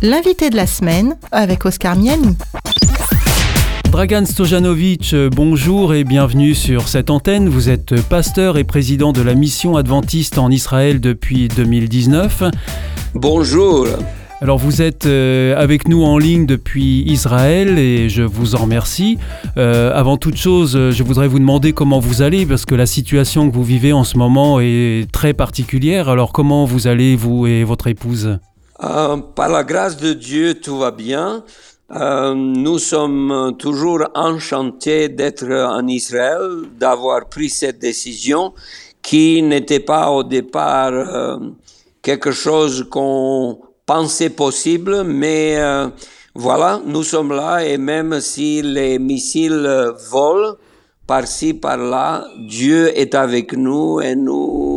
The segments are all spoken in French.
L'invité de la semaine avec Oscar Miani. Dragan Stojanovic, bonjour et bienvenue sur cette antenne. Vous êtes pasteur et président de la mission adventiste en Israël depuis 2019. Bonjour. Alors vous êtes euh, avec nous en ligne depuis Israël et je vous en remercie. Euh, avant toute chose, je voudrais vous demander comment vous allez parce que la situation que vous vivez en ce moment est très particulière. Alors comment vous allez, vous et votre épouse? Euh, Par la grâce de Dieu, tout va bien. Euh, nous sommes toujours enchantés d'être en Israël, d'avoir pris cette décision qui n'était pas au départ euh, quelque chose qu'on pensait possible, mais voilà, nous sommes là et même si les missiles volent par-ci, par-là, Dieu est avec nous et nous,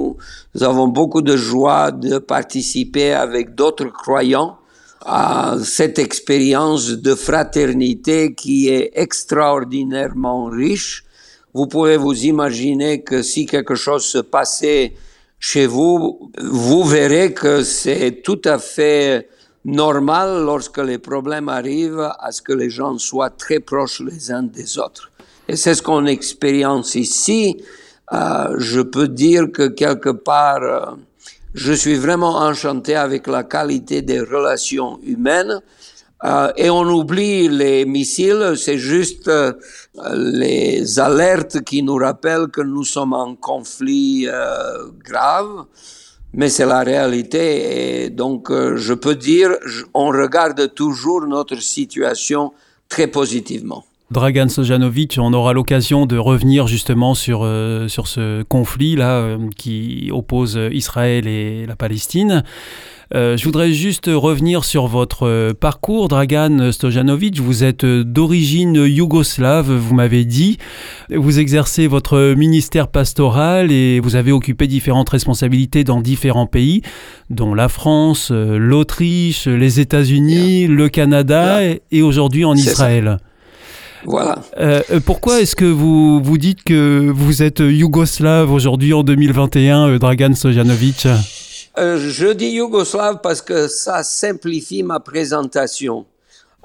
nous avons beaucoup de joie de participer avec d'autres croyants à cette expérience de fraternité qui est extraordinairement riche. Vous pouvez vous imaginer que si quelque chose se passait chez vous, vous verrez que c'est tout à fait normal lorsque les problèmes arrivent à ce que les gens soient très proches les uns des autres. Et c'est ce qu'on expérience ici. Euh, je peux dire que quelque part, euh, je suis vraiment enchanté avec la qualité des relations humaines. Euh, et on oublie les missiles, c'est juste les alertes qui nous rappellent que nous sommes en conflit grave, mais c'est la réalité. Et donc, je peux dire, on regarde toujours notre situation très positivement. Dragan Sojanovic, on aura l'occasion de revenir justement sur, euh, sur ce conflit-là euh, qui oppose Israël et la Palestine. Euh, je voudrais juste revenir sur votre parcours, Dragan Stojanovic. Vous êtes d'origine yougoslave, vous m'avez dit. Vous exercez votre ministère pastoral et vous avez occupé différentes responsabilités dans différents pays, dont la France, l'Autriche, les États-Unis, le Canada et, et aujourd'hui en Israël. Ça. Voilà. Euh, pourquoi est-ce que vous vous dites que vous êtes yougoslave aujourd'hui en 2021, euh, Dragan Sojanovic euh, Je dis yougoslave parce que ça simplifie ma présentation.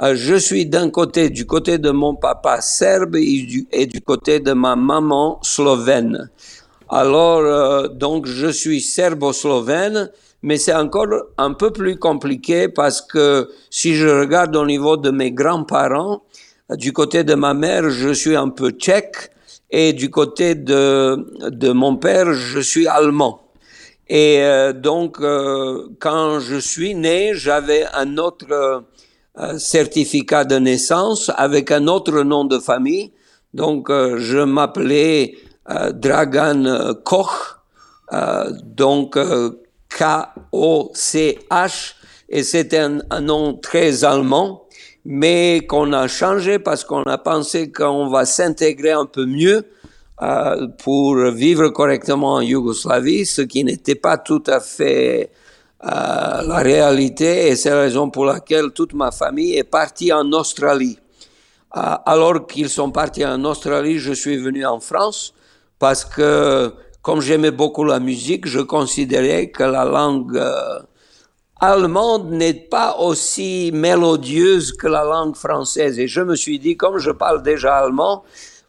Euh, je suis d'un côté, du côté de mon papa serbe et du, et du côté de ma maman slovène. Alors, euh, donc, je suis serbo-slovène, mais c'est encore un peu plus compliqué parce que si je regarde au niveau de mes grands-parents, du côté de ma mère, je suis un peu tchèque et du côté de, de mon père, je suis allemand. Et euh, donc, euh, quand je suis né, j'avais un autre euh, certificat de naissance avec un autre nom de famille. Donc, euh, je m'appelais euh, Dragan Koch, donc K-O-C-H, et c'était un, un nom très allemand mais qu'on a changé parce qu'on a pensé qu'on va s'intégrer un peu mieux euh, pour vivre correctement en Yougoslavie, ce qui n'était pas tout à fait euh, la réalité et c'est la raison pour laquelle toute ma famille est partie en Australie. Euh, alors qu'ils sont partis en Australie, je suis venu en France parce que comme j'aimais beaucoup la musique, je considérais que la langue allemande n'est pas aussi mélodieuse que la langue française. Et je me suis dit, comme je parle déjà allemand,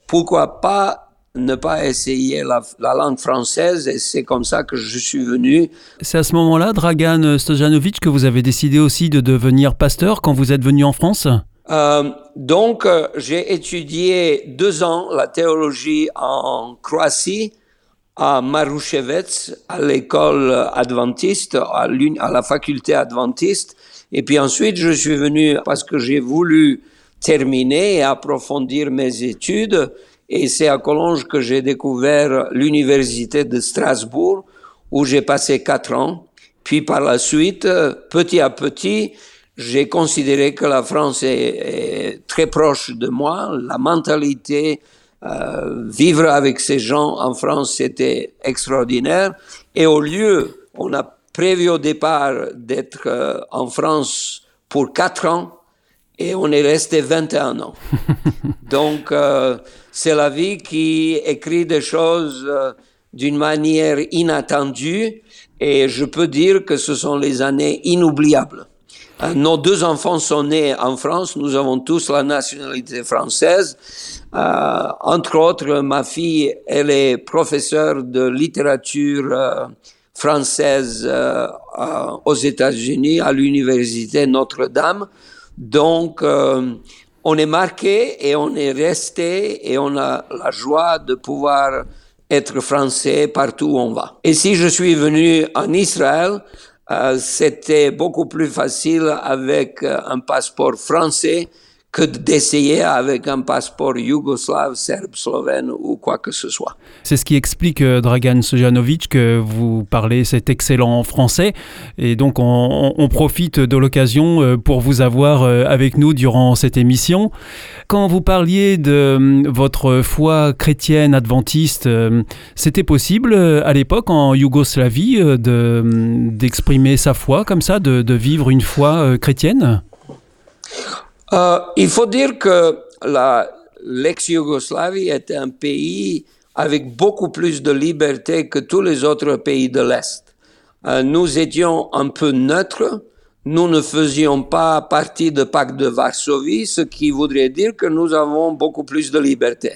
pourquoi pas ne pas essayer la, la langue française? Et c'est comme ça que je suis venu. C'est à ce moment-là, Dragan Stojanovic, que vous avez décidé aussi de devenir pasteur quand vous êtes venu en France? Euh, donc, euh, j'ai étudié deux ans la théologie en Croatie à Marouchevets, à l'école adventiste, à, la faculté adventiste. Et puis ensuite, je suis venu parce que j'ai voulu terminer et approfondir mes études. Et c'est à Collonges que j'ai découvert l'université de Strasbourg, où j'ai passé quatre ans. Puis par la suite, petit à petit, j'ai considéré que la France est, est, très proche de moi, la mentalité, euh, vivre avec ces gens en France, c'était extraordinaire. Et au lieu, on a prévu au départ d'être euh, en France pour quatre ans et on est resté 21 ans. Donc, euh, c'est la vie qui écrit des choses euh, d'une manière inattendue et je peux dire que ce sont les années inoubliables. Euh, nos deux enfants sont nés en France. Nous avons tous la nationalité française. Euh, entre autres, ma fille, elle est professeure de littérature euh, française euh, aux États-Unis à l'université Notre-Dame. Donc, on est marqué et on est resté et on a la joie de pouvoir être français partout où on va. Et si je suis venu en Israël, euh, c'était beaucoup plus facile avec euh, un passeport français que d'essayer avec un passeport yougoslave, serbe, slovène ou quoi que ce soit. C'est ce qui explique, euh, Dragan Sojanovic, que vous parlez cet excellent français. Et donc, on, profite de l'occasion euh, pour vous avoir euh, avec nous durant cette émission. Quand vous parliez de votre foi chrétienne adventiste, c'était possible à l'époque en Yougoslavie d'exprimer sa foi comme ça, de, de vivre une foi chrétienne? Euh, il faut dire que l'ex-Yougoslavie était un pays avec beaucoup plus de liberté que tous les autres pays de l'Est. Euh, nous étions un peu neutres, nous ne faisions pas partie du pacte de Varsovie, ce qui voudrait dire que nous avons beaucoup plus de liberté.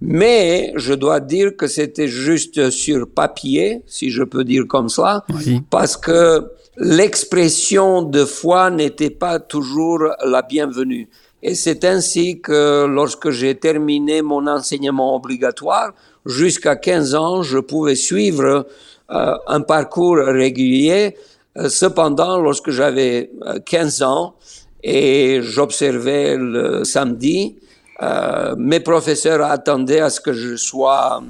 Mais je dois dire que c'était juste sur papier, si je peux dire comme ça, parce que l'expression de foi n'était pas toujours la bienvenue. Et c'est ainsi que lorsque j'ai terminé mon enseignement obligatoire, jusqu'à 15 ans, je pouvais suivre euh, un parcours régulier. Euh, cependant, lorsque j'avais 15 euh, ans et j'observais le samedi, mes professeurs attendaient à ce que je sois,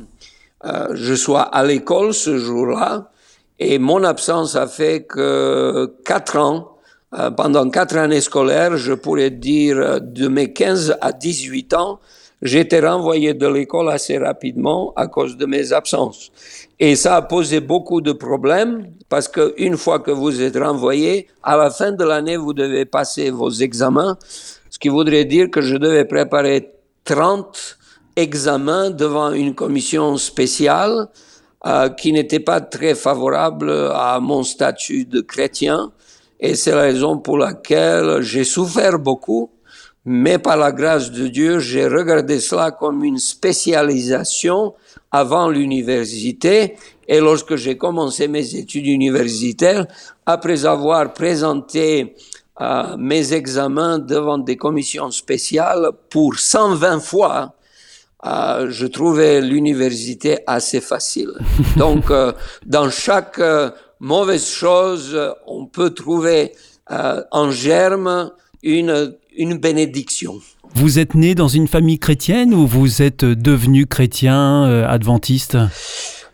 je sois à l'école ce jour-là. Et mon absence a fait que quatre ans, euh, pendant quatre années scolaires, je pourrais dire de mes 15 à 18 ans, j'étais renvoyé de l'école assez rapidement à cause de mes absences. Et ça a posé beaucoup de problèmes parce qu'une fois que vous êtes renvoyé, à la fin de l'année, vous devez passer vos examens, ce qui voudrait dire que je devais préparer 30 examens devant une commission spéciale euh, qui n'était pas très favorable à mon statut de chrétien. Et c'est la raison pour laquelle j'ai souffert beaucoup, mais par la grâce de Dieu, j'ai regardé cela comme une spécialisation avant l'université. Et lorsque j'ai commencé mes études universitaires, après avoir présenté euh, mes examens devant des commissions spéciales pour 120 fois, euh, je trouvais l'université assez facile. Donc, euh, dans chaque euh, mauvaise chose, on peut trouver en germe une, une bénédiction. Vous êtes né dans une famille chrétienne ou vous êtes devenu chrétien adventiste?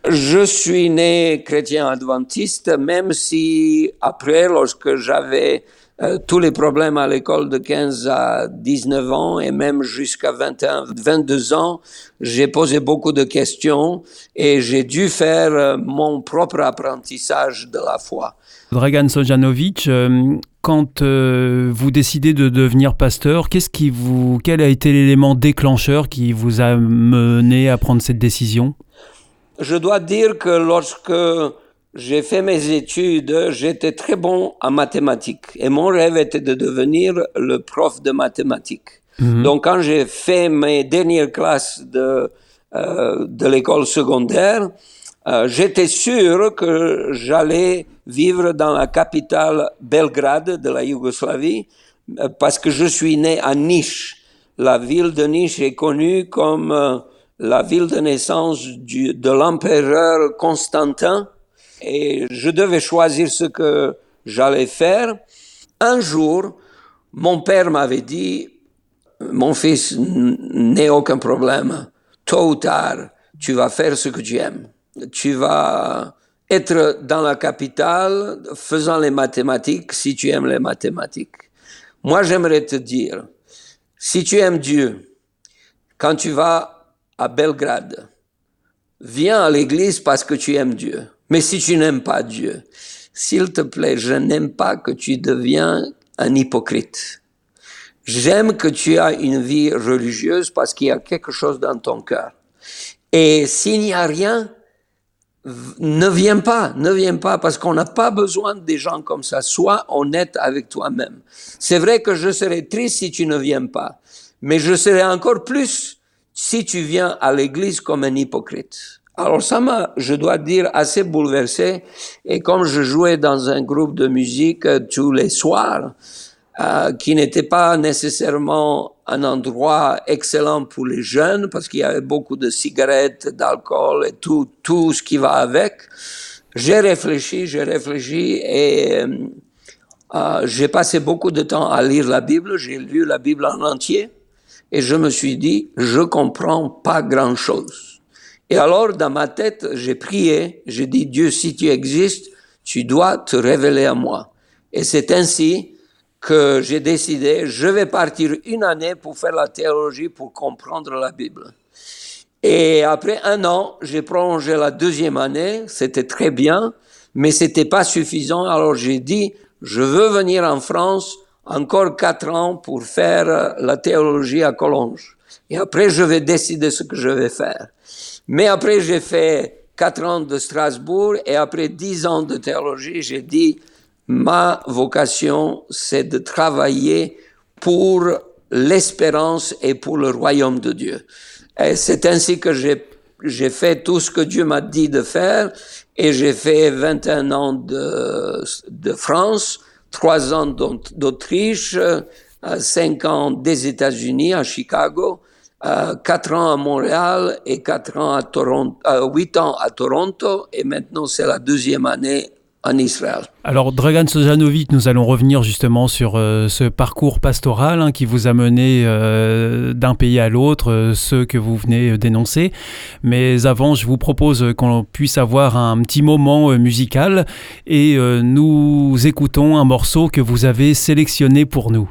Je suis né chrétien adventiste, même si après, lorsque j'avais euh, tous les problèmes à l'école de 15 à 19 ans et même jusqu'à 21, 22 ans, j'ai posé beaucoup de questions et j'ai dû faire euh, mon propre apprentissage de la foi. Dragan Sojanovic, euh, quand vous décidez de devenir pasteur, qu'est-ce qui vous, quel a été l'élément déclencheur qui vous a mené à prendre cette décision? Je dois dire que lorsque j'ai fait mes études, j'étais très bon en mathématiques et mon rêve était de devenir le prof de mathématiques. Mhm. Donc quand j'ai fait mes dernières classes de, euh, de l'école secondaire, euh, j'étais sûr que j'allais vivre dans la capitale Belgrade de la Yougoslavie euh, parce que je suis né à Niš. La ville de Niš est connue comme euh, la ville de naissance de l'empereur Constantin et je devais choisir ce que j'allais faire. Un jour, mon père m'avait dit, mon fils, n'aie aucun problème. Tôt ou tard, tu vas faire ce que tu aimes. Tu vas être dans la capitale faisant les mathématiques si tu aimes les mathématiques. Moi, j'aimerais te dire, si tu aimes Dieu, quand tu vas à Belgrade, viens à l'église parce que tu aimes Dieu. Mais si tu n'aimes pas Dieu, s'il te plaît, je n'aime pas que tu deviens un hypocrite. J'aime que tu as une vie religieuse parce qu'il y a quelque chose dans ton cœur. Et s'il n'y a rien, ne viens pas, ne viens pas, parce qu'on n'a pas besoin des gens comme ça. Sois honnête avec toi-même. C'est vrai que je serais triste si tu ne viens pas, mais je serais encore plus si tu viens à l'église comme un hypocrite. Alors ça m'a, je dois dire, assez bouleversé. Et comme je jouais dans un groupe de musique euh, tous les soirs, euh, qui n'était pas nécessairement un endroit excellent pour les jeunes parce qu'il y avait beaucoup de cigarettes, d'alcool et tout, tout ce qui va avec. J'ai réfléchi, j'ai réfléchi et euh, euh, j'ai passé beaucoup de temps à lire la Bible. J'ai lu la Bible en entier et je me suis dit, je comprends pas grand chose. Et alors, dans ma tête, j'ai prié, j'ai dit, Dieu, si tu existes, tu dois te révéler à moi. Et c'est ainsi que j'ai décidé, je vais partir une année pour faire la théologie, pour comprendre la Bible. Et après un an, j'ai prolongé la deuxième année, c'était très bien, mais c'était pas suffisant. Alors j'ai dit, je veux venir en France encore quatre ans pour faire la théologie à Collonges. Et après, je vais décider ce que je vais faire. Mais après, j'ai fait quatre ans de Strasbourg et après dix ans de théologie, j'ai dit, ma vocation, c'est de travailler pour l'espérance et pour le royaume de Dieu. Et c'est ainsi que j'ai, j'ai fait tout ce que Dieu m'a dit de faire et j'ai fait 21 ans de, de France, 3 ans d'Autriche, 5 euh, ans des États-Unis à Chicago, 4 euh, ans à Montréal et 4 ans à Toronto, 8 euh, ans à Toronto et maintenant c'est la deuxième année Alors, Dragan Sojanovic, nous allons revenir justement sur euh, ce parcours pastoral hein, qui vous a mené euh, d'un pays à l'autre, euh, ce que vous venez d'énoncer. Mais avant, je vous propose qu'on puisse avoir un petit moment musical et nous écoutons un morceau que vous avez sélectionné pour nous.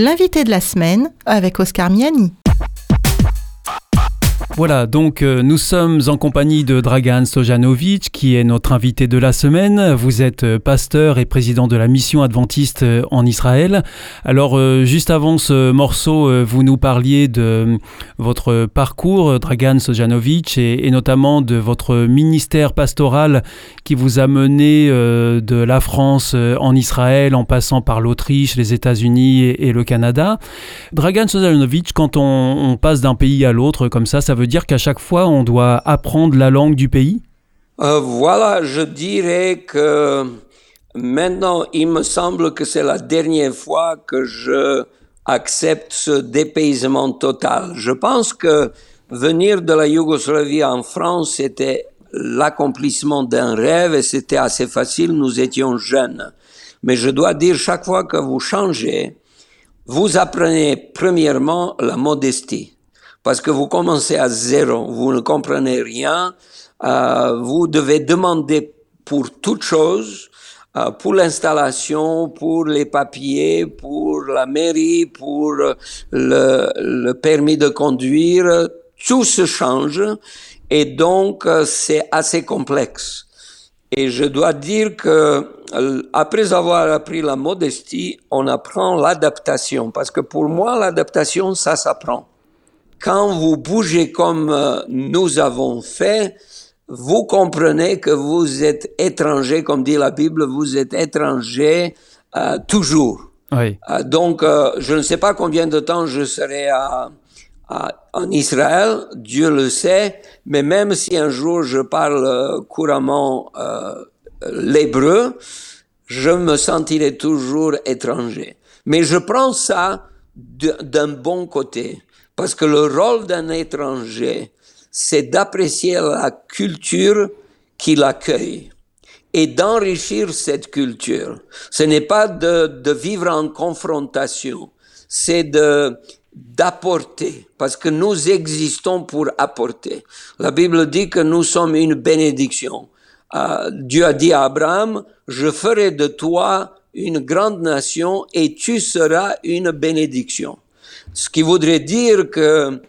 L'invité de la semaine avec Oscar Miani. Voilà, donc euh, nous sommes en compagnie de Dragan Stojanovic, qui est notre invité de la semaine. Vous êtes euh, pasteur et président de la mission adventiste euh, en Israël. Alors, juste avant ce morceau, vous nous parliez de votre parcours, Dragan Stojanovic, et, notamment de votre ministère pastoral qui vous a mené de la France en Israël, en passant par l'Autriche, les États-Unis et, le Canada. Dragan Stojanovic, quand on, on passe d'un pays à l'autre comme ça, ça veut dire qu'à chaque fois, on doit apprendre la langue du pays? Euh, Voilà, je dirais que maintenant, il me semble que c'est la dernière fois que je accepte ce dépaysement total. Je pense que venir de la Yougoslavie en France, c'était l'accomplissement d'un rêve et c'était assez facile, nous étions jeunes. Mais je dois dire, chaque fois que vous changez, vous apprenez premièrement la modestie parce que vous commencez à zéro, vous ne comprenez rien, euh, vous devez demander pour toute chose, euh, pour l'installation, pour les papiers, pour la mairie, pour le, le permis de conduire, tout se change et donc euh, c'est assez complexe. Et je dois dire que euh, après avoir appris la modestie, on apprend l'adaptation parce que pour moi l'adaptation ça s'apprend quand vous bougez comme euh, nous avons fait, vous comprenez que vous êtes étranger, comme dit la Bible, vous êtes étranger euh, toujours. Oui. Euh, donc, je ne sais pas combien de temps je serai à, en Israël, Dieu le sait, mais même si un jour je parle couramment l'hébreu, je me sentirai toujours étranger. Mais je prends ça d'un bon côté. Parce que le rôle d'un étranger, c'est d'apprécier la culture qui l'accueille et d'enrichir cette culture. Ce n'est pas de, de vivre en confrontation, c'est de d'apporter, parce que nous existons pour apporter. La Bible dit que nous sommes une bénédiction. Euh, Dieu a dit à Abraham, je ferai de toi une grande nation et tu seras une bénédiction. Ce qui voudrait dire que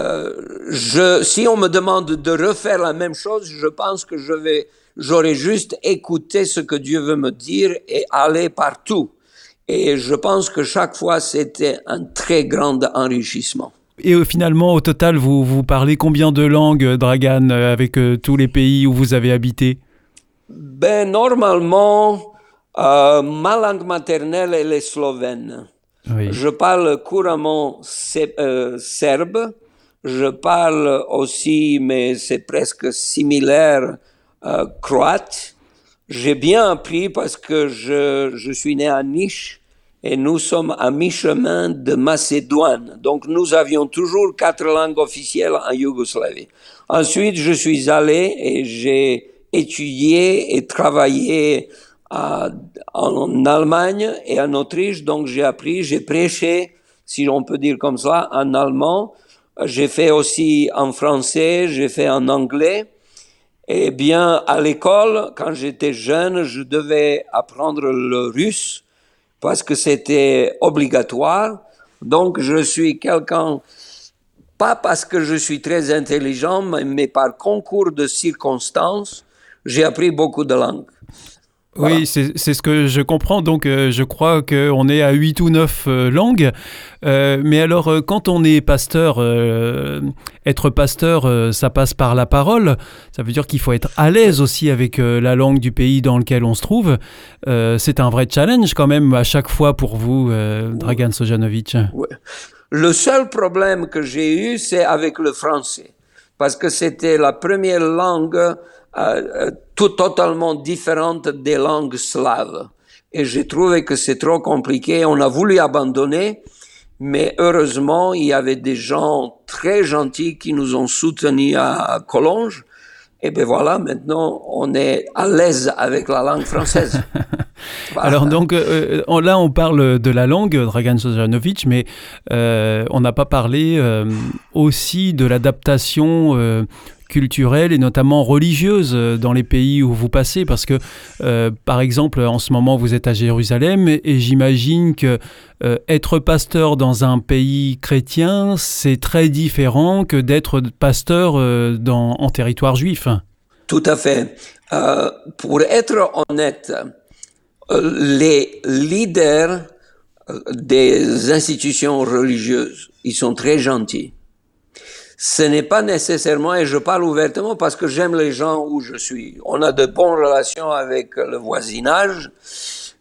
euh, je, si on me demande de refaire la même chose, je pense que je vais, j'aurais juste écouté ce que Dieu veut me dire et aller partout. Et je pense que chaque fois, c'était un très grand enrichissement. Et euh, finalement, au total, vous, vous parlez combien de langues, Dragan, euh, avec tous les pays où vous avez habité? Ben, normalement, ma langue maternelle est le Je parle couramment euh, serbe. Je parle aussi, mais c'est presque similaire, euh, croate. J'ai bien appris parce que je, je suis né à Niche et nous sommes à mi-chemin de Macédoine. Donc nous avions toujours quatre langues officielles en Yougoslavie. Ensuite, je suis allé et j'ai étudié et travaillé en Allemagne et en Autriche, donc j'ai appris, j'ai prêché, si on peut dire comme ça, en allemand. J'ai fait aussi en français, j'ai fait en anglais. Et bien, à l'école, quand j'étais jeune, je devais apprendre le russe parce que c'était obligatoire. Donc, je suis quelqu'un, pas parce que je suis très intelligent, mais par concours de circonstances, j'ai appris beaucoup de langues. Oui, c'est ce que je comprends. Donc, euh, je crois qu'on est à 8 ou 9 euh, langues. Euh, mais alors, quand on est pasteur, être pasteur, ça passe par la parole. Ça veut dire qu'il faut être à l'aise aussi avec la langue du pays dans lequel on se trouve. c'est un vrai challenge quand même à chaque fois pour vous, Dragan Sojanovic. Le seul problème que j'ai eu, c'est avec le français. Parce que c'était la première langue euh, tout totalement différente des langues slaves. Et j'ai trouvé que c'est trop compliqué. On a voulu abandonner, mais heureusement, il y avait des gens très gentils qui nous ont soutenus à Collonges. Et ben voilà, maintenant, on est à l'aise avec la langue française. Alors donc euh, euh, là on parle de la langue, Dragan Sojanovic, mais on n'a pas parlé aussi de l'adaptation culturelle et notamment religieuse dans les pays où vous passez Parce que, par exemple, en ce moment, vous êtes à Jérusalem et, j'imagine que être pasteur dans un pays chrétien, c'est très différent que d'être pasteur dans, en territoire juif. Tout à fait. pour être honnête, les leaders des institutions religieuses, ils sont très gentils. Ce n'est pas nécessairement, et je parle ouvertement parce que j'aime les gens où je suis. On a de bonnes relations avec le voisinage,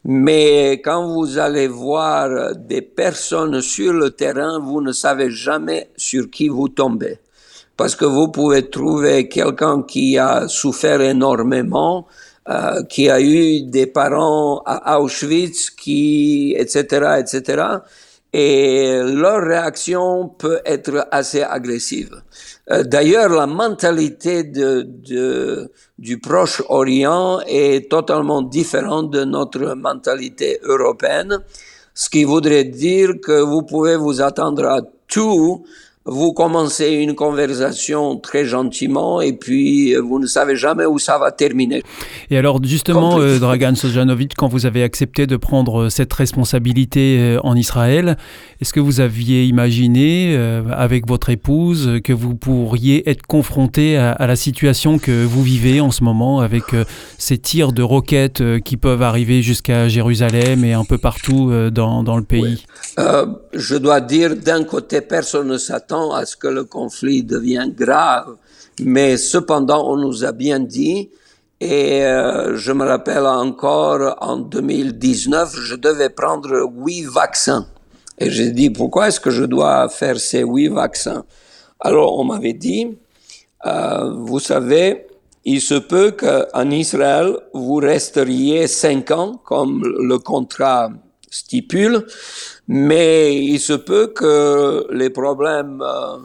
mais quand vous allez voir des personnes sur le terrain, vous ne savez jamais sur qui vous tombez. Parce que vous pouvez trouver quelqu'un qui a souffert énormément, euh, qui a eu des parents à Auschwitz, qui, etc., etc. Et leur réaction peut être assez agressive. Euh, d'ailleurs, la mentalité de, de, du Proche-Orient est totalement différente de notre mentalité européenne, ce qui voudrait dire que vous pouvez vous attendre à tout vous commencez une conversation très gentiment et puis euh, vous ne savez jamais où ça va terminer. Et alors justement, euh, Dragan Sojanovic, quand vous avez accepté de prendre euh, cette responsabilité en Israël, est-ce que vous aviez imaginé avec votre épouse que vous pourriez être confronté à, la situation que vous vivez en ce moment avec ces tirs de roquettes qui peuvent arriver jusqu'à Jérusalem et un peu partout dans, dans le pays? Je dois dire, d'un côté, personne ne à ce que le conflit devienne grave, mais cependant, on nous a bien dit, et euh, je me rappelle encore en 2019, je devais prendre huit vaccins. Et j'ai dit, pourquoi est-ce que je dois faire ces huit vaccins? Alors, on m'avait dit, euh, vous savez, il se peut qu'en Israël, vous resteriez cinq ans, comme le contrat stipule, mais il se peut que les problèmes euh,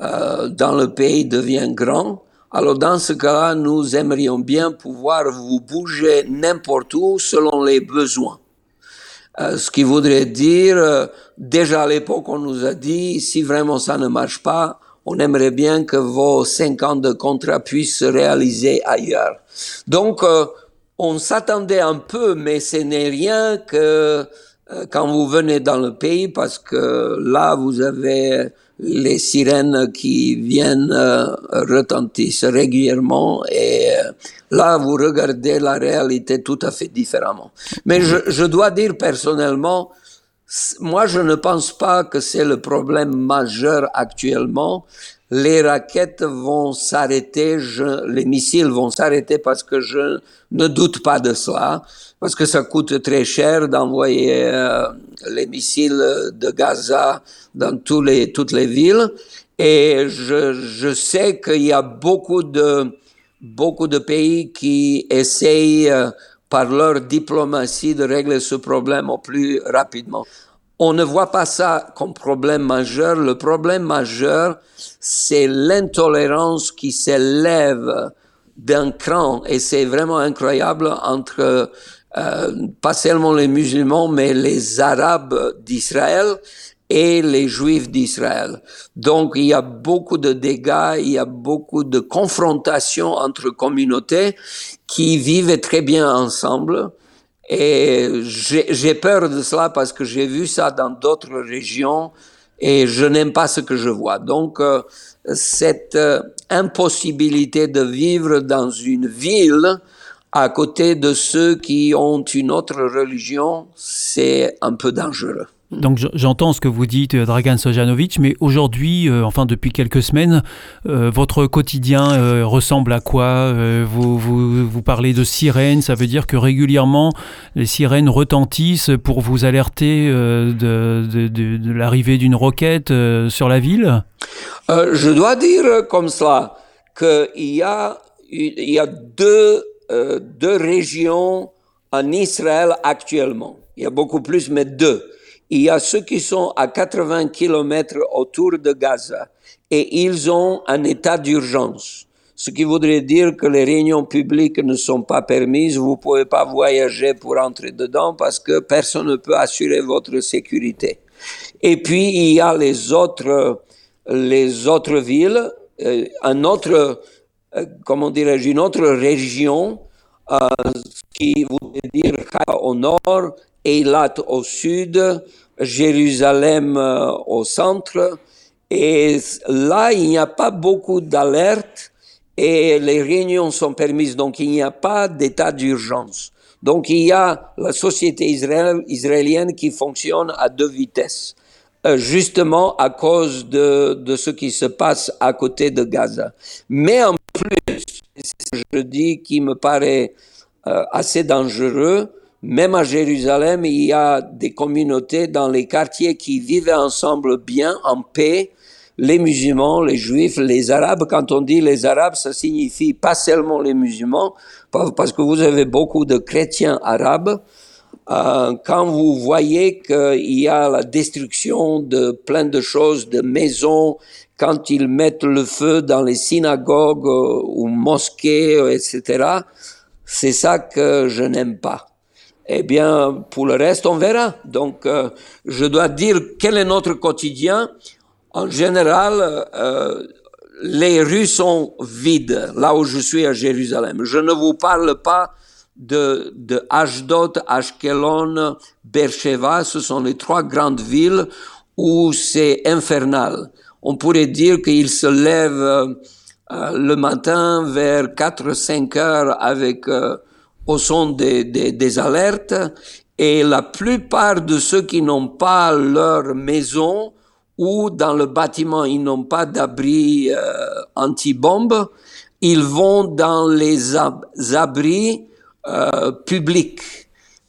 euh, dans le pays deviennent grands. Alors dans ce cas-là, nous aimerions bien pouvoir vous bouger n'importe où selon les besoins. Euh, ce qui voudrait dire, euh, déjà à l'époque, on nous a dit, si vraiment ça ne marche pas, on aimerait bien que vos cinq ans de contrat puissent se réaliser ailleurs. Donc, euh, on s'attendait un peu, mais ce n'est rien que quand vous venez dans le pays, parce que là, vous avez les sirènes qui viennent euh, retentissent régulièrement et euh, là, vous regardez la réalité tout à fait différemment. Mais je, je dois dire personnellement, moi, je ne pense pas que c'est le problème majeur actuellement. Les raquettes vont s'arrêter, les missiles vont s'arrêter parce que je ne doute pas de cela parce que ça coûte très cher d'envoyer euh, les missiles de Gaza dans toutes les villes. Et je, sais qu'il y a beaucoup de, beaucoup de pays qui essayent euh, par leur diplomatie de régler ce problème au plus rapidement. On ne voit pas ça comme problème majeur. Le problème majeur, c'est l'intolérance qui s'élève d'un cran, et c'est vraiment incroyable, entre euh, pas seulement les musulmans, mais les Arabes d'Israël et les Juifs d'Israël. Donc il y a beaucoup de dégâts, il y a beaucoup de confrontations entre communautés qui vivent très bien ensemble. Et j'ai peur de cela parce que j'ai vu ça dans d'autres régions et je n'aime pas ce que je vois. Donc euh, cette euh, impossibilité de vivre dans une ville à côté de ceux qui ont une autre religion, c'est un peu dangereux. Donc j'entends ce que vous dites, euh, Dragan Sojanovic, mais aujourd'hui, euh, enfin depuis quelques semaines, euh, votre quotidien ressemble à quoi vous, vous, parlez de sirènes, ça veut dire que régulièrement les sirènes retentissent pour vous alerter de, l'arrivée d'une roquette sur la ville? Je dois dire comme cela qu'il y a, il y a deux deux régions en Israël actuellement. Il y a beaucoup plus, mais deux. Il y a ceux qui sont à 80 kilomètres autour de Gaza et ils ont un état d'urgence. Ce qui voudrait dire que les réunions publiques ne sont pas permises, vous pouvez pas voyager pour entrer dedans parce que personne ne peut assurer votre sécurité. Et puis il y a les autres, les autres villes, euh, un autre comment dirais-je, une autre région qui voudrait dire au nord, Eilat au sud, Jérusalem au centre. Et là, il n'y a pas beaucoup d'alertes et les réunions sont permises, donc il n'y a pas d'état d'urgence. Donc il y a la société israélienne qui fonctionne à deux vitesses, euh, justement à cause de, de, ce qui se passe à côté de Gaza. Mais en plus, je dis qui me paraît euh, assez dangereux, même à Jérusalem, il y a des communautés dans les quartiers qui vivent ensemble bien, en paix, les musulmans, les juifs, les arabes. Quand on dit les arabes, ça signifie pas seulement les musulmans, parce que vous avez beaucoup de chrétiens arabes. Euh, quand vous voyez qu'il y a la destruction de plein de choses, de maisons, quand ils mettent le feu dans les synagogues euh, ou mosquées, euh, etc., c'est ça que je n'aime pas. Eh bien, pour le reste, on verra. Donc, je dois dire quel est notre quotidien. En général, euh, les rues sont vides, là où je suis à Jérusalem. Je ne vous parle pas de, de Ashdod, Ashkelon, Beersheba, ce sont les trois grandes villes où c'est infernal. On pourrait dire qu'il se lève euh, le matin vers 4-5 heures avec euh, au son des, des, des, alertes et la plupart de ceux qui n'ont pas leur maison ou dans le bâtiment ils n'ont pas d'abri euh, anti-bombe, ils vont dans les abris euh, publics.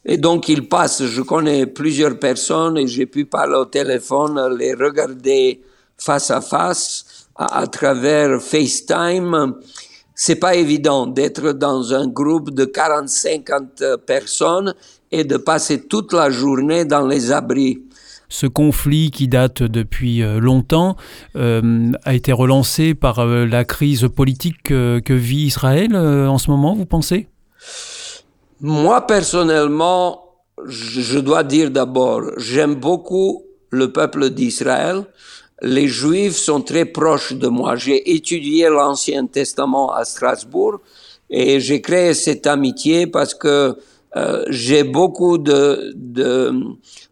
Et donc ils passent, je connais plusieurs personnes et j'ai pu parler au téléphone, les regarder face à face à, à travers FaceTime. C'est pas évident d'être dans un groupe de 40-50 personnes et de passer toute la journée dans les abris ce conflit qui date depuis euh, longtemps euh, a été relancé par euh, la crise politique que, vit Israël en ce moment, vous pensez? Moi, personnellement, je dois dire d'abord, j'aime beaucoup le peuple d'Israël. Les Juifs sont très proches de moi. J'ai étudié l'Ancien Testament à Strasbourg et j'ai créé cette amitié parce que j'ai beaucoup de, de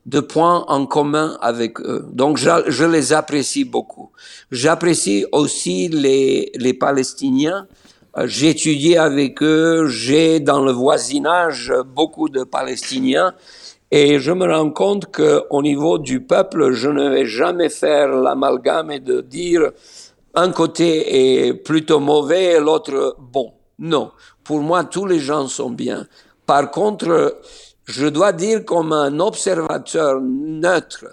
de points en commun avec eux. Donc je, les apprécie beaucoup. J'apprécie aussi les, les Palestiniens. Euh, j'ai étudié avec eux, j'ai dans le voisinage beaucoup de Palestiniens et je me rends compte qu'au niveau du peuple, je ne vais jamais faire l'amalgame et de dire un côté est plutôt mauvais et l'autre bon. Non, pour moi, tous les gens sont bien. Par contre, je dois dire comme un observateur neutre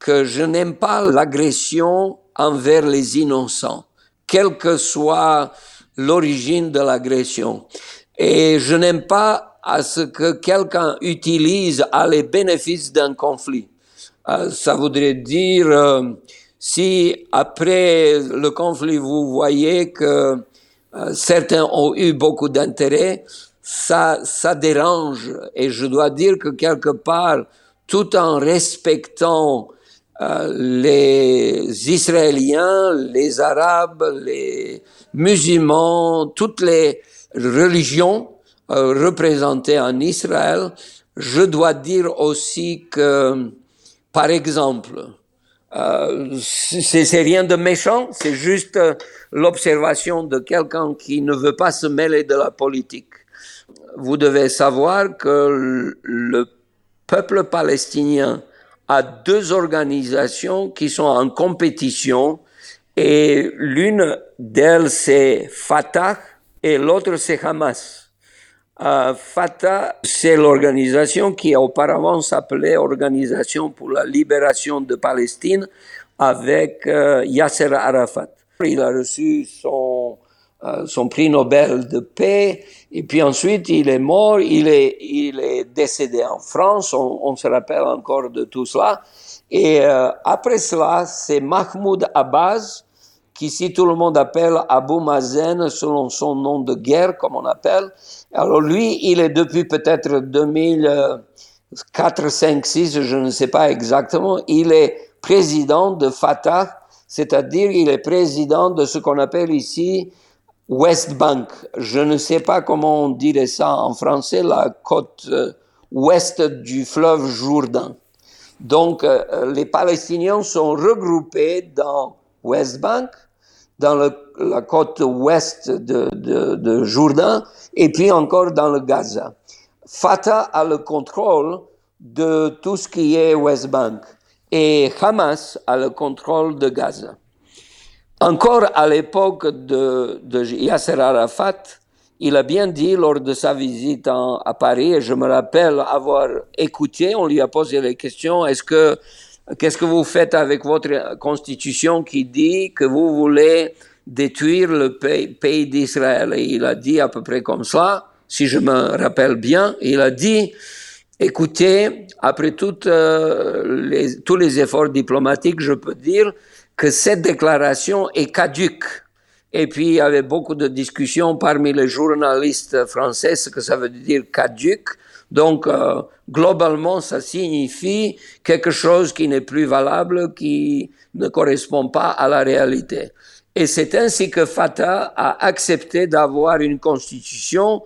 que je n'aime pas l'agression envers les innocents, quelle que soit l'origine de l'agression. Et je n'aime pas à ce que quelqu'un utilise à les bénéfices d'un conflit. Euh, ça voudrait dire, euh, si après le conflit, vous voyez que euh, certains ont eu beaucoup d'intérêt, ça, ça dérange. Et je dois dire que quelque part, tout en respectant les Israéliens, les Arabes, les musulmans, toutes les religions euh, représentées en Israël, je dois dire aussi que, par exemple, euh, c'est rien de méchant, c'est juste l'observation de quelqu'un qui ne veut pas se mêler de la politique vous devez savoir que le peuple palestinien a deux organisations qui sont en compétition et l'une d'elles c'est Fatah et l'autre c'est Hamas. Euh, Fatah, c'est l'organisation qui auparavant s'appelait Organisation pour la libération de Palestine avec euh, Yasser Arafat. Il a reçu son euh, son prix Nobel de paix. Et puis ensuite, il est mort, il est, il est décédé en France, on, se rappelle encore de tout cela. Et euh, après cela, c'est Mahmoud Abbas, qui si tout le monde appelle Abu Mazen selon son nom de guerre, comme on appelle. Alors lui, il est depuis peut-être 2004, 5, 6, je ne sais pas exactement, il est président de Fatah, c'est-à-dire il est président de ce qu'on appelle ici West Bank. Je ne sais pas comment on dirait ça en français, la côte euh, ouest du fleuve Jourdain. Donc, euh, les Palestiniens sont regroupés dans West Bank, dans la côte ouest de, Jourdain, et puis encore dans le Gaza. Fatah a le contrôle de tout ce qui est West Bank, et Hamas a le contrôle de Gaza. Encore à l'époque de, de Yasser Arafat, il a bien dit lors de sa visite à Paris, et je me rappelle avoir écouté, on lui a posé les questions, est-ce que, qu'est-ce que vous faites avec votre constitution qui dit que vous voulez détruire le pays, d'Israël? Et il a dit à peu près comme ça, si je me rappelle bien, il a dit, écoutez, après toutes, euh, les, tous les efforts diplomatiques, je peux dire que cette déclaration est caduque. Et puis, il y avait beaucoup de discussions parmi les journalistes français, ce que ça veut dire caduque. Donc, euh, globalement, ça signifie quelque chose qui n'est plus valable, qui ne correspond pas à la réalité. Et c'est ainsi que Fatah a accepté d'avoir une constitution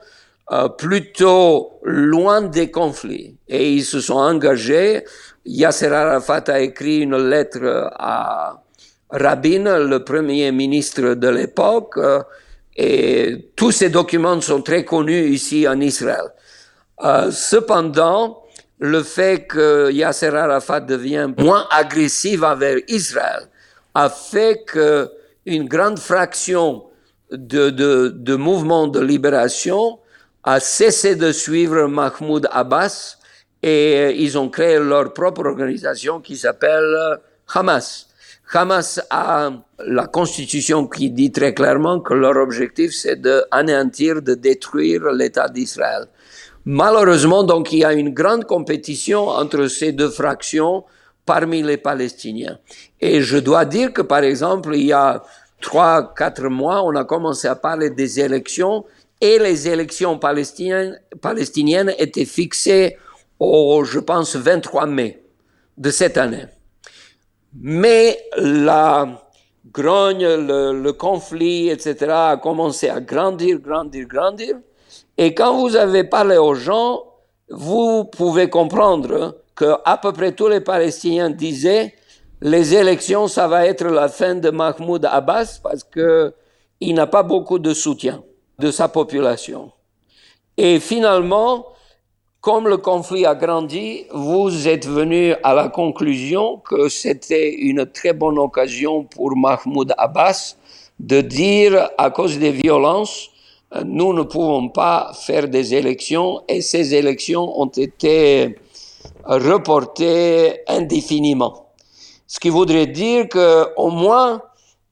euh, plutôt loin des conflits. Et ils se sont engagés. Yasser Arafat a écrit une lettre à Rabin, le premier ministre de l'époque, euh, et tous ces documents sont très connus ici en Israël. Euh, cependant, le fait que Yasser Arafat devient moins agressif envers Israël a fait que une grande fraction de, de, de mouvements de libération a cessé de suivre Mahmoud Abbas et ils ont créé leur propre organisation qui s'appelle Hamas. Hamas a la constitution qui dit très clairement que leur objectif c'est d'anéantir, de détruire l'État d'Israël. Malheureusement, donc, il y a une grande compétition entre ces deux fractions parmi les Palestiniens. Et je dois dire que, par exemple, il y a trois, quatre mois, on a commencé à parler des élections et les élections palestiniennes, étaient fixées au, je pense, 23 mai de cette année. Mais la grogne, le, conflit, etc., a commencé à grandir, grandir, grandir. Et quand vous avez parlé aux gens, vous pouvez comprendre que à peu près tous les Palestiniens disaient les élections, ça va être la fin de Mahmoud Abbas parce que il n'a pas beaucoup de soutien de sa population. Et finalement, comme le conflit a grandi, vous êtes venu à la conclusion que c'était une très bonne occasion pour Mahmoud Abbas de dire, à cause des violences, nous ne pouvons pas faire des élections et ces élections ont été reportées indéfiniment. Ce qui voudrait dire que, au moins,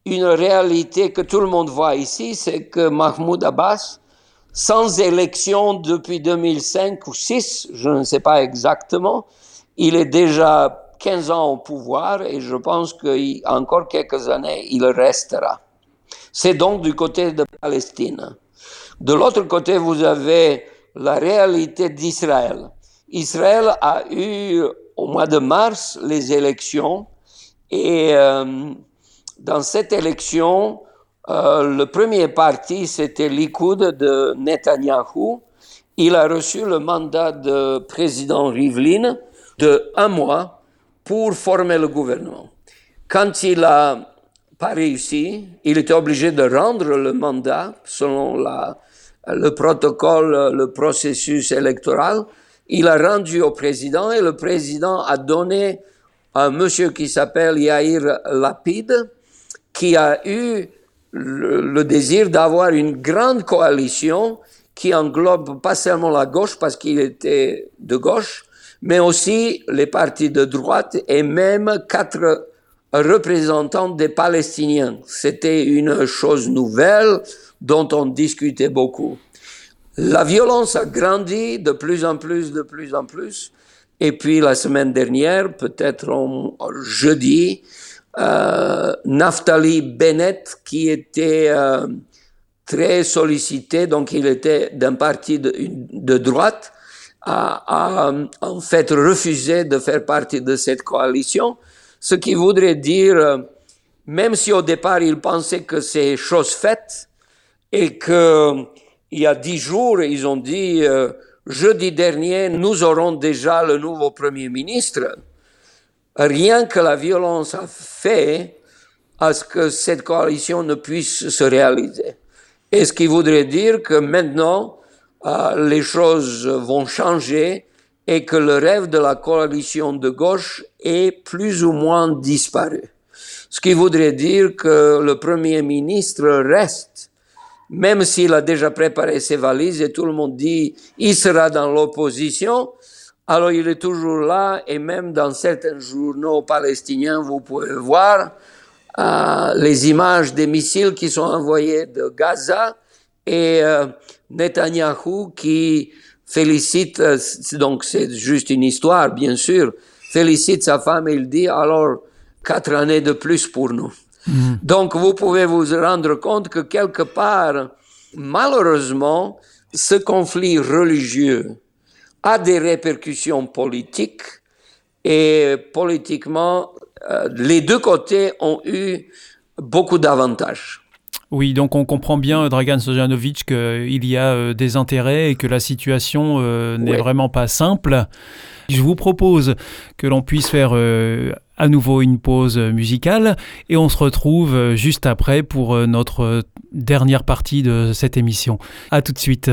une réalité que tout le monde voit ici, c'est que Mahmoud Abbas sans élection depuis 2005 ou 6, je ne sais pas exactement. Il est déjà 15 ans au pouvoir et je pense qu'encore quelques années, il restera. C'est donc du côté de Palestine. De l'autre côté, vous avez la réalité d'Israël. Israël a eu au mois de mars les élections et euh, dans cette élection, euh, le premier parti, c'était Likoud de Netanyahou. Il a reçu le mandat de président Rivlin de un mois pour former le gouvernement. Quand il a pas réussi, il était obligé de rendre le mandat selon la, le protocole, le processus électoral. Il a rendu au président et le président a donné un monsieur qui s'appelle Yair Lapid, qui a eu le, désir d'avoir une grande coalition qui englobe pas seulement la gauche parce qu'il était de gauche, mais aussi les partis de droite et même quatre représentants des Palestiniens. C'était une chose nouvelle dont on discutait beaucoup. La violence a grandi de plus en plus, de plus en plus. Et puis la semaine dernière, peut-être jeudi, euh, Naftali Bennett, qui était euh, très sollicité, donc il était d'un parti de, droite, a, a, en fait refusé de faire partie de cette coalition, ce qui voudrait dire, même si au départ il pensait que c'est chose faite, et qu'il y a dix jours, ils ont dit, euh, jeudi dernier, nous aurons déjà le nouveau Premier ministre. Rien que la violence a fait à ce que cette coalition ne puisse se réaliser. Et ce qui voudrait dire que maintenant, euh, les choses vont changer et que le rêve de la coalition de gauche est plus ou moins disparu. Ce qui voudrait dire que le Premier ministre reste, même s'il a déjà préparé ses valises et tout le monde dit il sera dans l'opposition, alors il est toujours là et même dans certains journaux palestiniens, vous pouvez voir euh, les images des missiles qui sont envoyés de Gaza et euh, Netanyahou qui félicite, euh, donc c'est juste une histoire bien sûr, félicite sa femme et il dit alors quatre années de plus pour nous. Mhm. Donc vous pouvez vous rendre compte que quelque part, malheureusement, ce conflit religieux a des répercussions politiques et politiquement, euh, les deux côtés ont eu beaucoup d'avantages. Oui, donc on comprend bien, Dragan Sojanovic, qu'il y a euh, des intérêts et que la situation euh, n'est vraiment pas simple. Je vous propose que l'on puisse faire à nouveau une pause musicale et on se retrouve juste après pour notre dernière partie de cette émission. À tout de suite.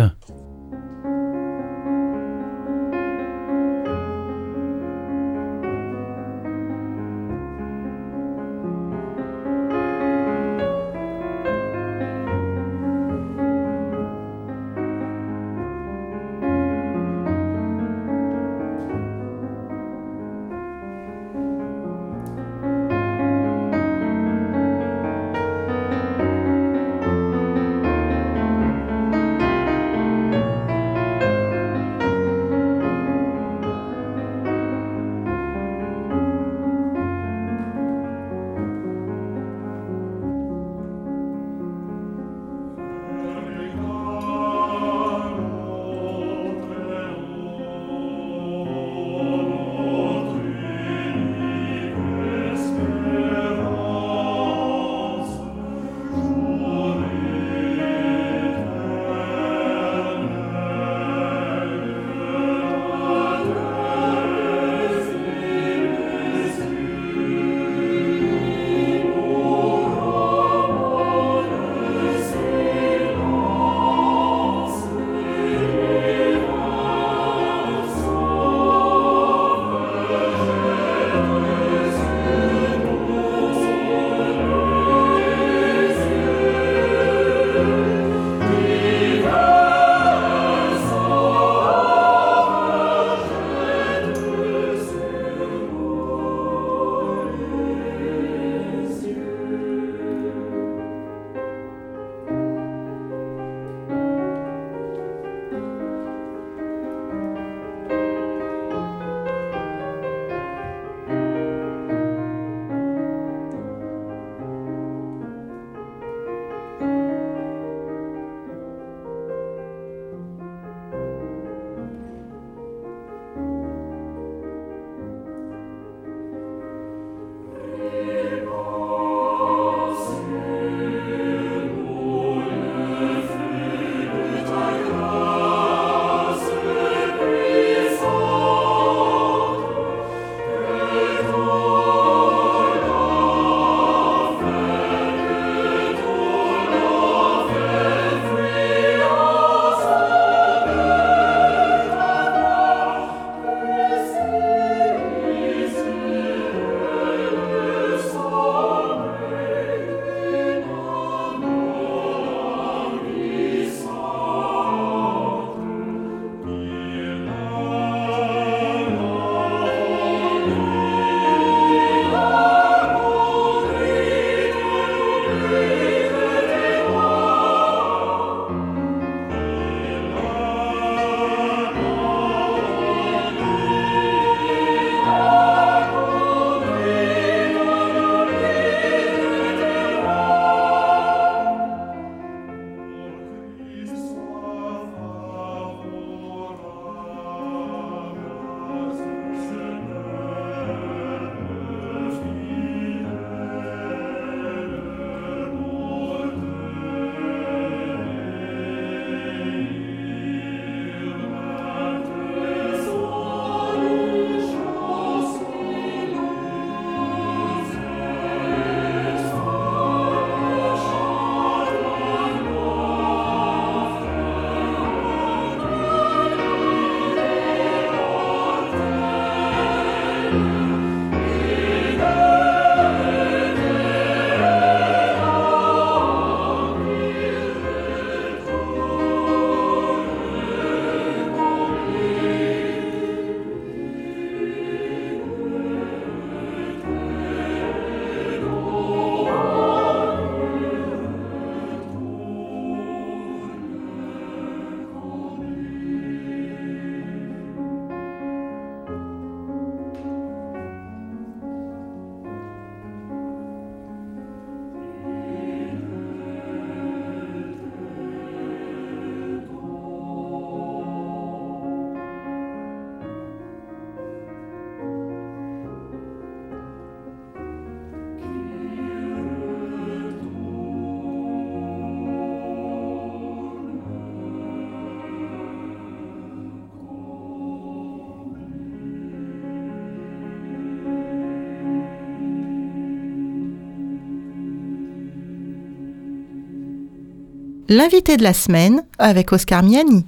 L'invité de la semaine avec Oscar Miani.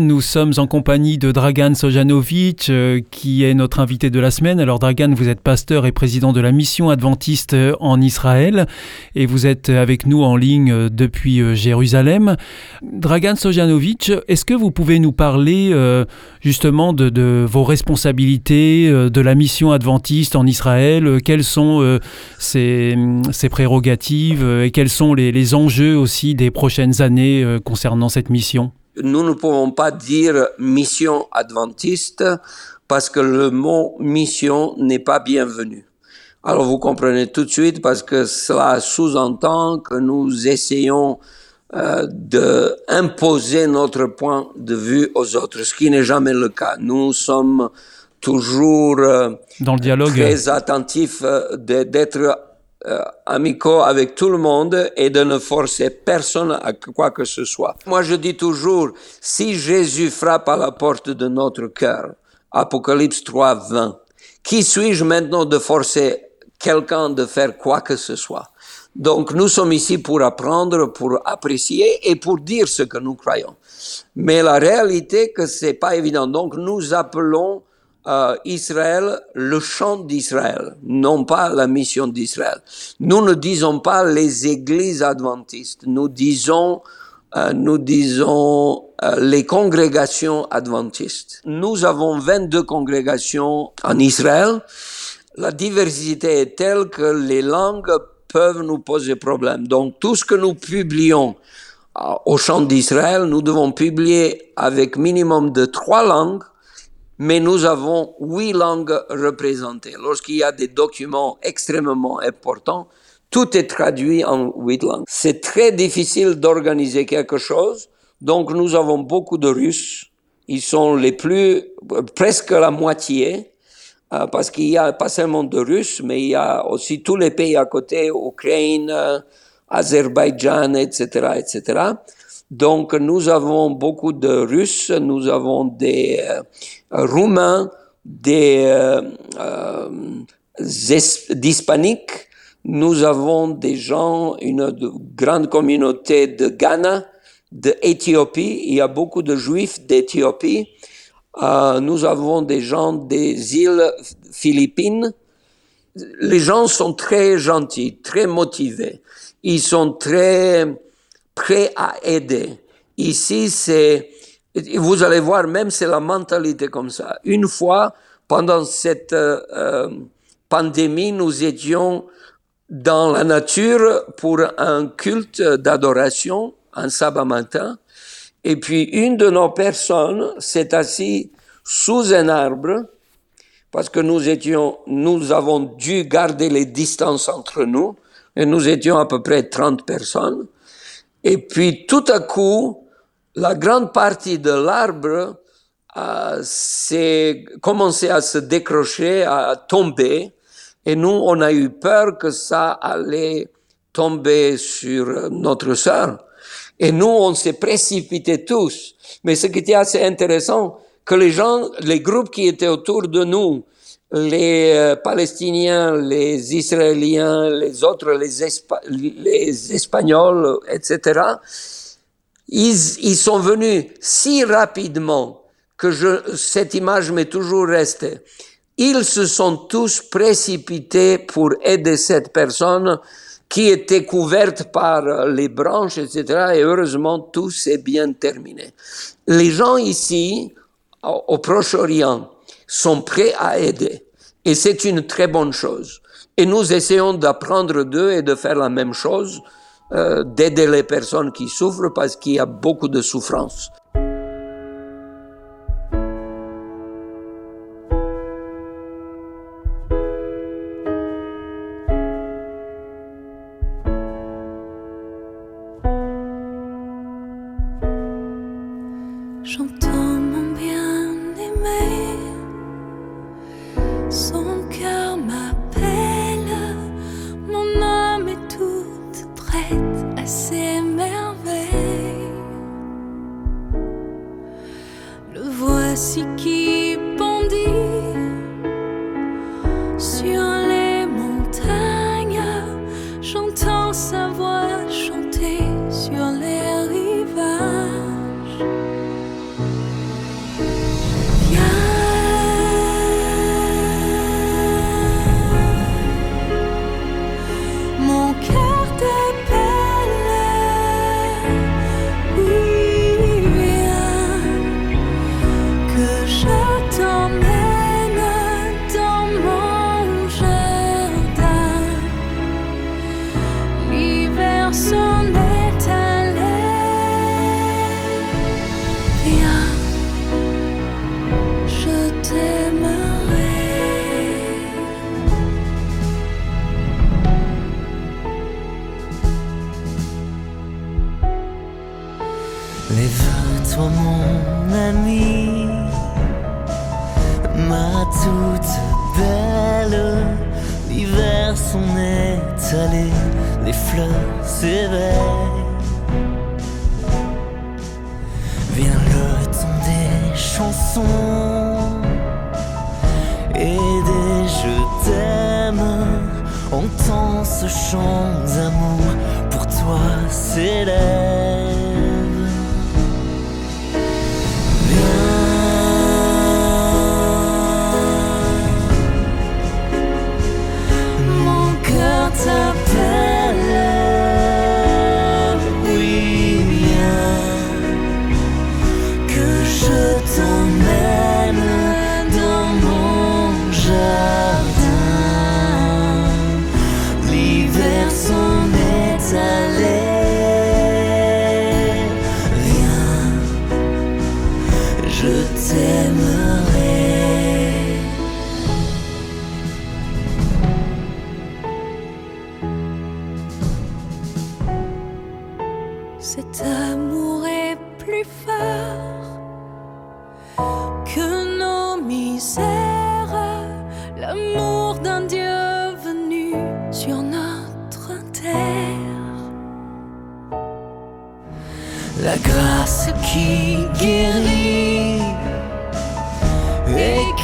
Nous sommes en compagnie de Dragan Sojanovic, euh, qui est notre invité de la semaine. Alors Dragan, vous êtes pasteur et président de la mission adventiste en Israël, et vous êtes avec nous en ligne euh, depuis euh, Jérusalem. Dragan Sojanovic, est-ce que vous pouvez nous parler justement de, vos responsabilités, de la mission adventiste en Israël? Quelles sont ses, prérogatives et quels sont les enjeux aussi des prochaines années concernant cette mission? Nous ne pouvons pas dire mission adventiste parce que le mot mission n'est pas bienvenu. Alors vous comprenez tout de suite parce que cela sous-entend que nous essayons euh, d'imposer notre point de vue aux autres, ce qui n'est jamais le cas. Nous sommes toujours euh, dans le dialogue très attentifs euh, d'être amicaux avec tout le monde et de ne forcer personne à quoi que ce soit. Moi, je dis toujours, si Jésus frappe à la porte de notre cœur, Apocalypse 3, 20, qui suis-je maintenant de forcer quelqu'un de faire quoi que ce soit? Donc, nous sommes ici pour apprendre, pour apprécier et pour dire ce que nous croyons. Mais la réalité que c'est pas évident. Donc, nous appelons euh, Israël, le chant d'Israël, non pas la mission d'Israël. Nous ne disons pas les églises adventistes, nous disons, euh, nous disons euh, les congrégations adventistes. Nous avons 22 congrégations en Israël. La diversité est telle que les langues peuvent nous poser problème. Donc tout ce que nous publions au chant d'Israël, nous devons publier avec minimum de trois langues mais nous avons huit langues représentées. Lorsqu'il y a des documents extrêmement importants, tout est traduit en huit langues. C'est très difficile d'organiser quelque chose, donc nous avons beaucoup de Russes. Ils sont les plus, presque la moitié, euh, parce qu'il y a pas seulement de Russes, mais il y a aussi tous les pays à côté, Ukraine, euh, Azerbaïdjan, etc., etc. Donc nous avons beaucoup de Russes, nous avons des euh, Roumains, des euh, euh nous avons des gens, une grande communauté de Ghana, d'Éthiopie, il y a beaucoup de Juifs d'Éthiopie. Euh, nous avons des gens des îles Philippines. Les gens sont très gentils, très motivés. Ils sont très prêt à aider. Ici, c'est, vous allez voir, même c'est la mentalité comme ça. Une fois, pendant cette euh, euh, pandémie, nous étions dans la nature pour un culte d'adoration, un sabbat matin. Et puis, une de nos personnes s'est assise sous un arbre parce que nous étions, nous avons dû garder les distances entre nous et nous étions à peu près 30 personnes. Et puis tout à coup, la grande partie de l'arbre euh, s'est commencé à se décrocher, à tomber. Et nous, on a eu peur que ça allait tomber sur notre sœur. Et nous, on s'est précipités tous. Mais ce qui était assez intéressant, que les gens, les groupes qui étaient autour de nous, les euh, Palestiniens, les Israéliens, les autres, les, Espagnols, etc., ils, ils, sont venus si rapidement que je, cette image m'est toujours restée. Ils se sont tous précipités pour aider cette personne qui était couverte par les branches, etc. Et heureusement, tout s'est bien terminé. Les gens ici, au Proche-Orient, sont prêts à aider. Et c'est une très bonne chose. Et nous essayons d'apprendre d'eux et de faire la même chose, euh, d'aider les personnes qui souffrent parce qu'il y a beaucoup de souffrance.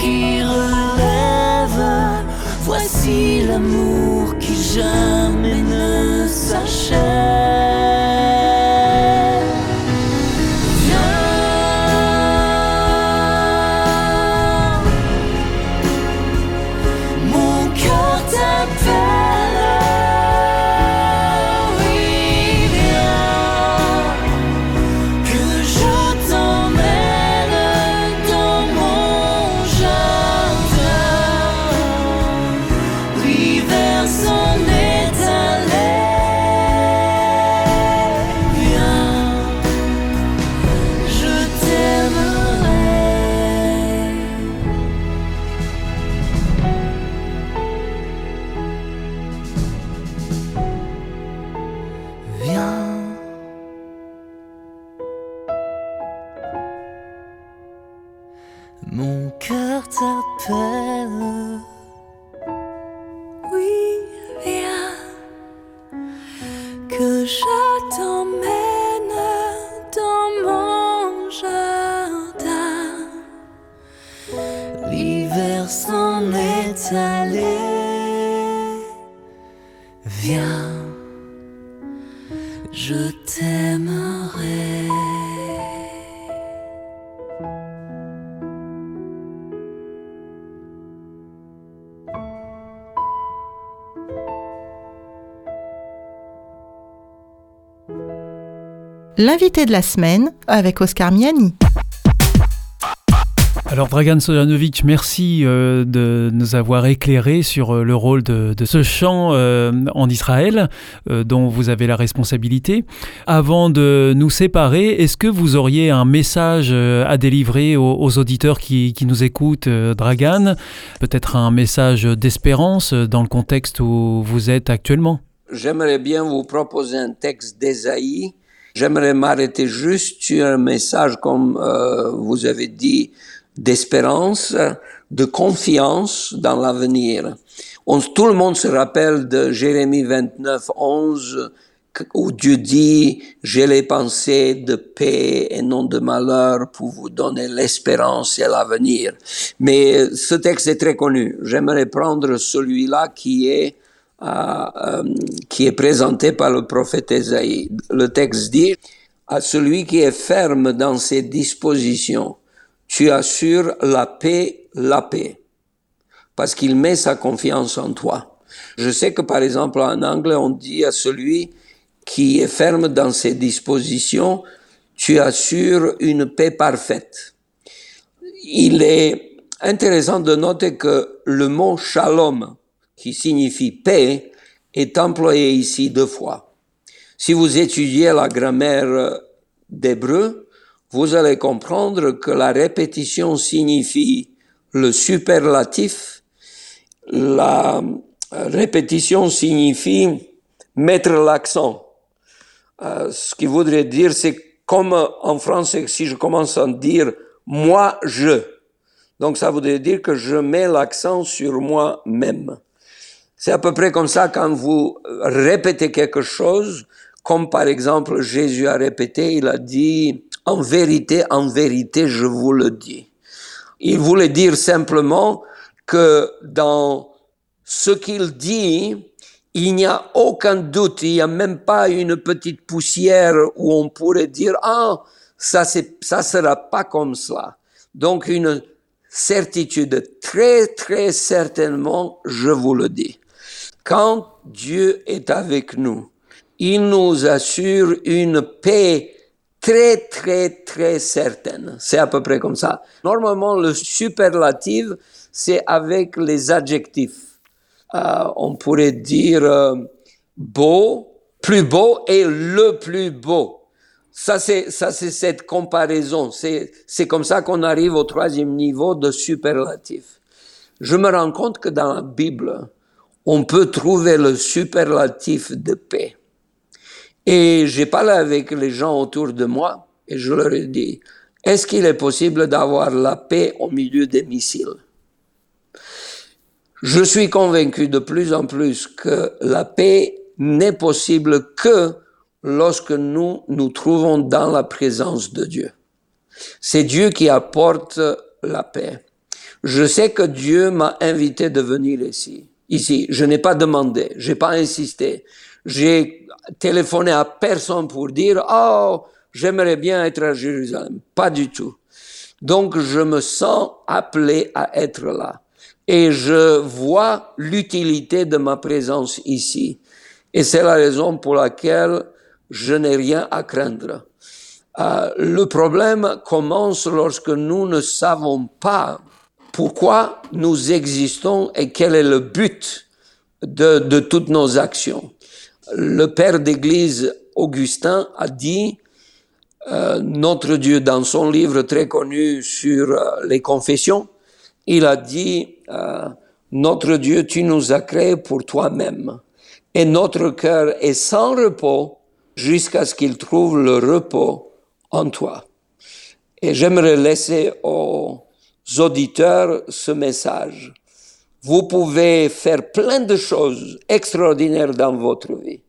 qui relève. Voici l'amour qui jamais ne s'achève. L'invité de la semaine avec Oscar Miani. Alors Dragan Sojanovic, merci euh, de nous avoir éclairé sur euh, le rôle de, ce chant euh, en Israël dont vous avez la responsabilité. Avant de nous séparer, est-ce que vous auriez un message à délivrer aux, auditeurs qui, qui, nous écoutent, Dragan? Peut-être un message d'espérance dans le contexte où vous êtes actuellement? J'aimerais bien vous proposer un texte d'Esaïe J'aimerais m'arrêter juste sur un message, comme euh, vous avez dit, d'espérance, de confiance dans l'avenir. tout le monde se rappelle de Jérémie 29, 11, où Dieu dit, j'ai les pensées de paix et non de malheur pour vous donner l'espérance et l'avenir. Mais ce texte est très connu. J'aimerais prendre celui-là qui est euh, qui est présenté par le prophète Esaïe. Le texte dit, à celui qui est ferme dans ses dispositions, tu assures la paix, la paix, parce qu'il met sa confiance en toi. Je sais que par exemple en anglais on dit à celui qui est ferme dans ses dispositions, tu assures une paix parfaite. Il est intéressant de noter que le mot shalom, qui signifie paix, est employé ici deux fois. Si vous étudiez la grammaire d'hébreu, vous allez comprendre que la répétition signifie le superlatif, la répétition signifie mettre l'accent. Euh, ce qui voudrait dire, c'est comme en français, si je commence à dire moi je, Donc ça voudrait dire que je mets l'accent sur moi-même. C'est à peu près comme ça quand vous répétez quelque chose, comme par exemple Jésus a répété, il a dit, en vérité, en vérité, je vous le dis. Il voulait dire simplement que dans ce qu'il dit, il n'y a aucun doute, il n'y a même pas une petite poussière où on pourrait dire, ah, ça ça sera pas comme cela. Donc une certitude, très très certainement, je vous le dis. Quand Dieu est avec nous, il nous assure une paix très très très certaine. C'est à peu près comme ça. Normalement, le superlatif, c'est avec les adjectifs. Euh, on pourrait dire euh, beau, plus beau et le plus beau. Ça, c'est, ça, c'est cette comparaison. C'est, c'est comme ça qu'on arrive au troisième niveau de superlatif. Je me rends compte que dans la Bible, on peut trouver le superlatif de paix. Et j'ai parlé avec les gens autour de moi et je leur ai dit, est-ce qu'il est possible d'avoir la paix au milieu des missiles? Je suis convaincu de plus en plus que la paix n'est possible que lorsque nous nous trouvons dans la présence de Dieu. C'est Dieu qui apporte la paix. Je sais que Dieu m'a invité de venir ici. Ici, je n'ai pas demandé, j'ai pas insisté. J'ai téléphoné à personne pour dire "Oh, j'aimerais bien être à Jérusalem." Pas du tout. Donc je me sens appelé à être là et je vois l'utilité de ma présence ici. Et c'est la raison pour laquelle je n'ai rien à craindre. Euh, le problème commence lorsque nous ne savons pas pourquoi nous existons et quel est le but de, de toutes nos actions. Le père d'église Augustin a dit, euh, notre Dieu, dans son livre très connu sur euh, les confessions, il a dit, euh, notre Dieu, tu nous as créés pour toi-même, et notre cœur est sans repos jusqu'à ce qu'il trouve le repos en toi. Et j'aimerais laisser aux auditeurs ce message. Vous pouvez faire plein de choses extraordinaires dans votre vie.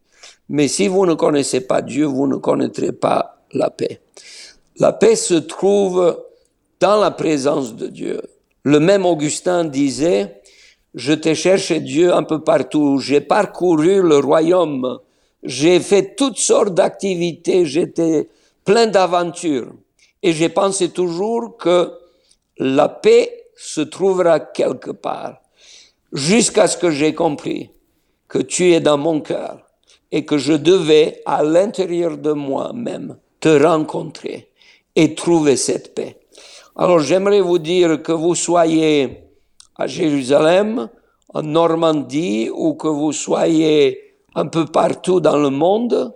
Mais si vous ne connaissez pas Dieu, vous ne connaîtrez pas la paix. La paix se trouve dans la présence de Dieu. Le même Augustin disait, je t'ai cherché Dieu un peu partout, j'ai parcouru le royaume j'ai fait toutes sortes d'activités, j'étais plein d'aventures. Et j'ai pensé toujours que la paix se trouvera quelque part. Jusqu'à ce que j'ai compris que tu es dans mon cœur et que je devais, à l'intérieur de moi-même, te rencontrer et trouver cette paix. Alors j'aimerais vous dire que vous soyez à Jérusalem, en Normandie, ou que vous soyez un peu partout dans le monde,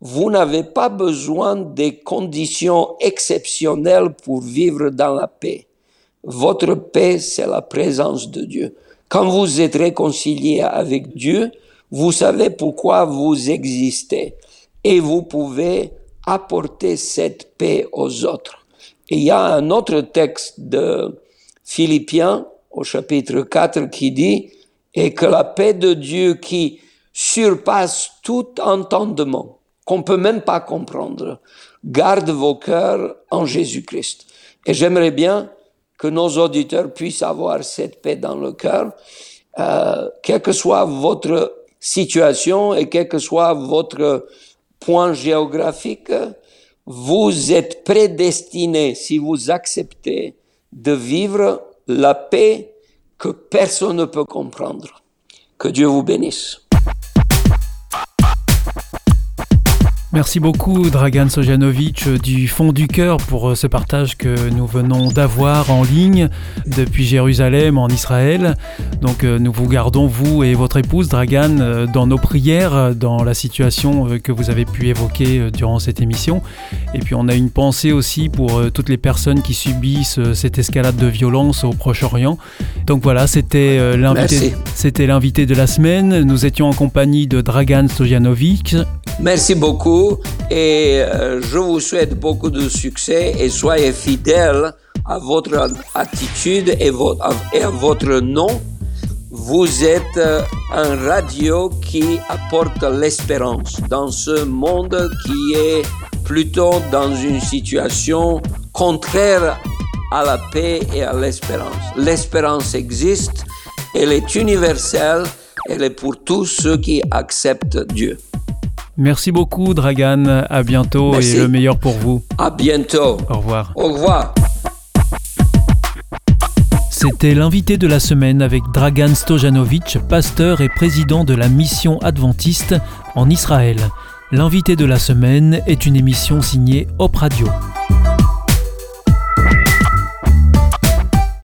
vous n'avez pas besoin des conditions exceptionnelles pour vivre dans la paix. Votre paix, c'est la présence de Dieu. Quand vous êtes réconcilié avec Dieu, vous savez pourquoi vous existez et vous pouvez apporter cette paix aux autres. Et il y a un autre texte de Philippiens au chapitre 4 qui dit, et que la paix de Dieu qui surpasse tout entendement, qu'on peut même pas comprendre. Garde vos cœurs en Jésus-Christ. Et j'aimerais bien que nos auditeurs puissent avoir cette paix dans le cœur, euh, quelle que soit votre situation et quel que soit votre point géographique, vous êtes prédestinés, si vous acceptez, de vivre la paix que personne ne peut comprendre. Que Dieu vous bénisse. Merci beaucoup Dragan Sojanovic du fond du cœur pour euh, ce partage que nous venons d'avoir en ligne depuis Jérusalem en Israël. Donc euh, nous vous gardons, vous et votre épouse Dragan, euh, dans nos prières, dans la situation que vous avez pu évoquer durant cette émission. Et puis on a une pensée aussi pour toutes les personnes qui subissent cette escalade de violence au Proche-Orient. Donc voilà, c'était l'invité, c'était l'invité de la semaine. Nous étions en compagnie de Dragan Sojanovic. Merci beaucoup et euh, je vous souhaite beaucoup de succès et soyez fidèles à votre attitude et, et à votre nom. Vous êtes un radio qui apporte l'espérance dans ce monde qui est plutôt dans une situation contraire à la paix et à l'espérance. L'espérance existe, elle est universelle, elle est pour tous ceux qui acceptent Dieu. Merci beaucoup Dragan, à bientôt et le meilleur pour vous. À bientôt. Au revoir. Au revoir. C'était l'invité de la semaine avec Dragan Stojanovic, pasteur et président de la mission adventiste en Israël. L'invité de la semaine est une émission signée Hop Radio.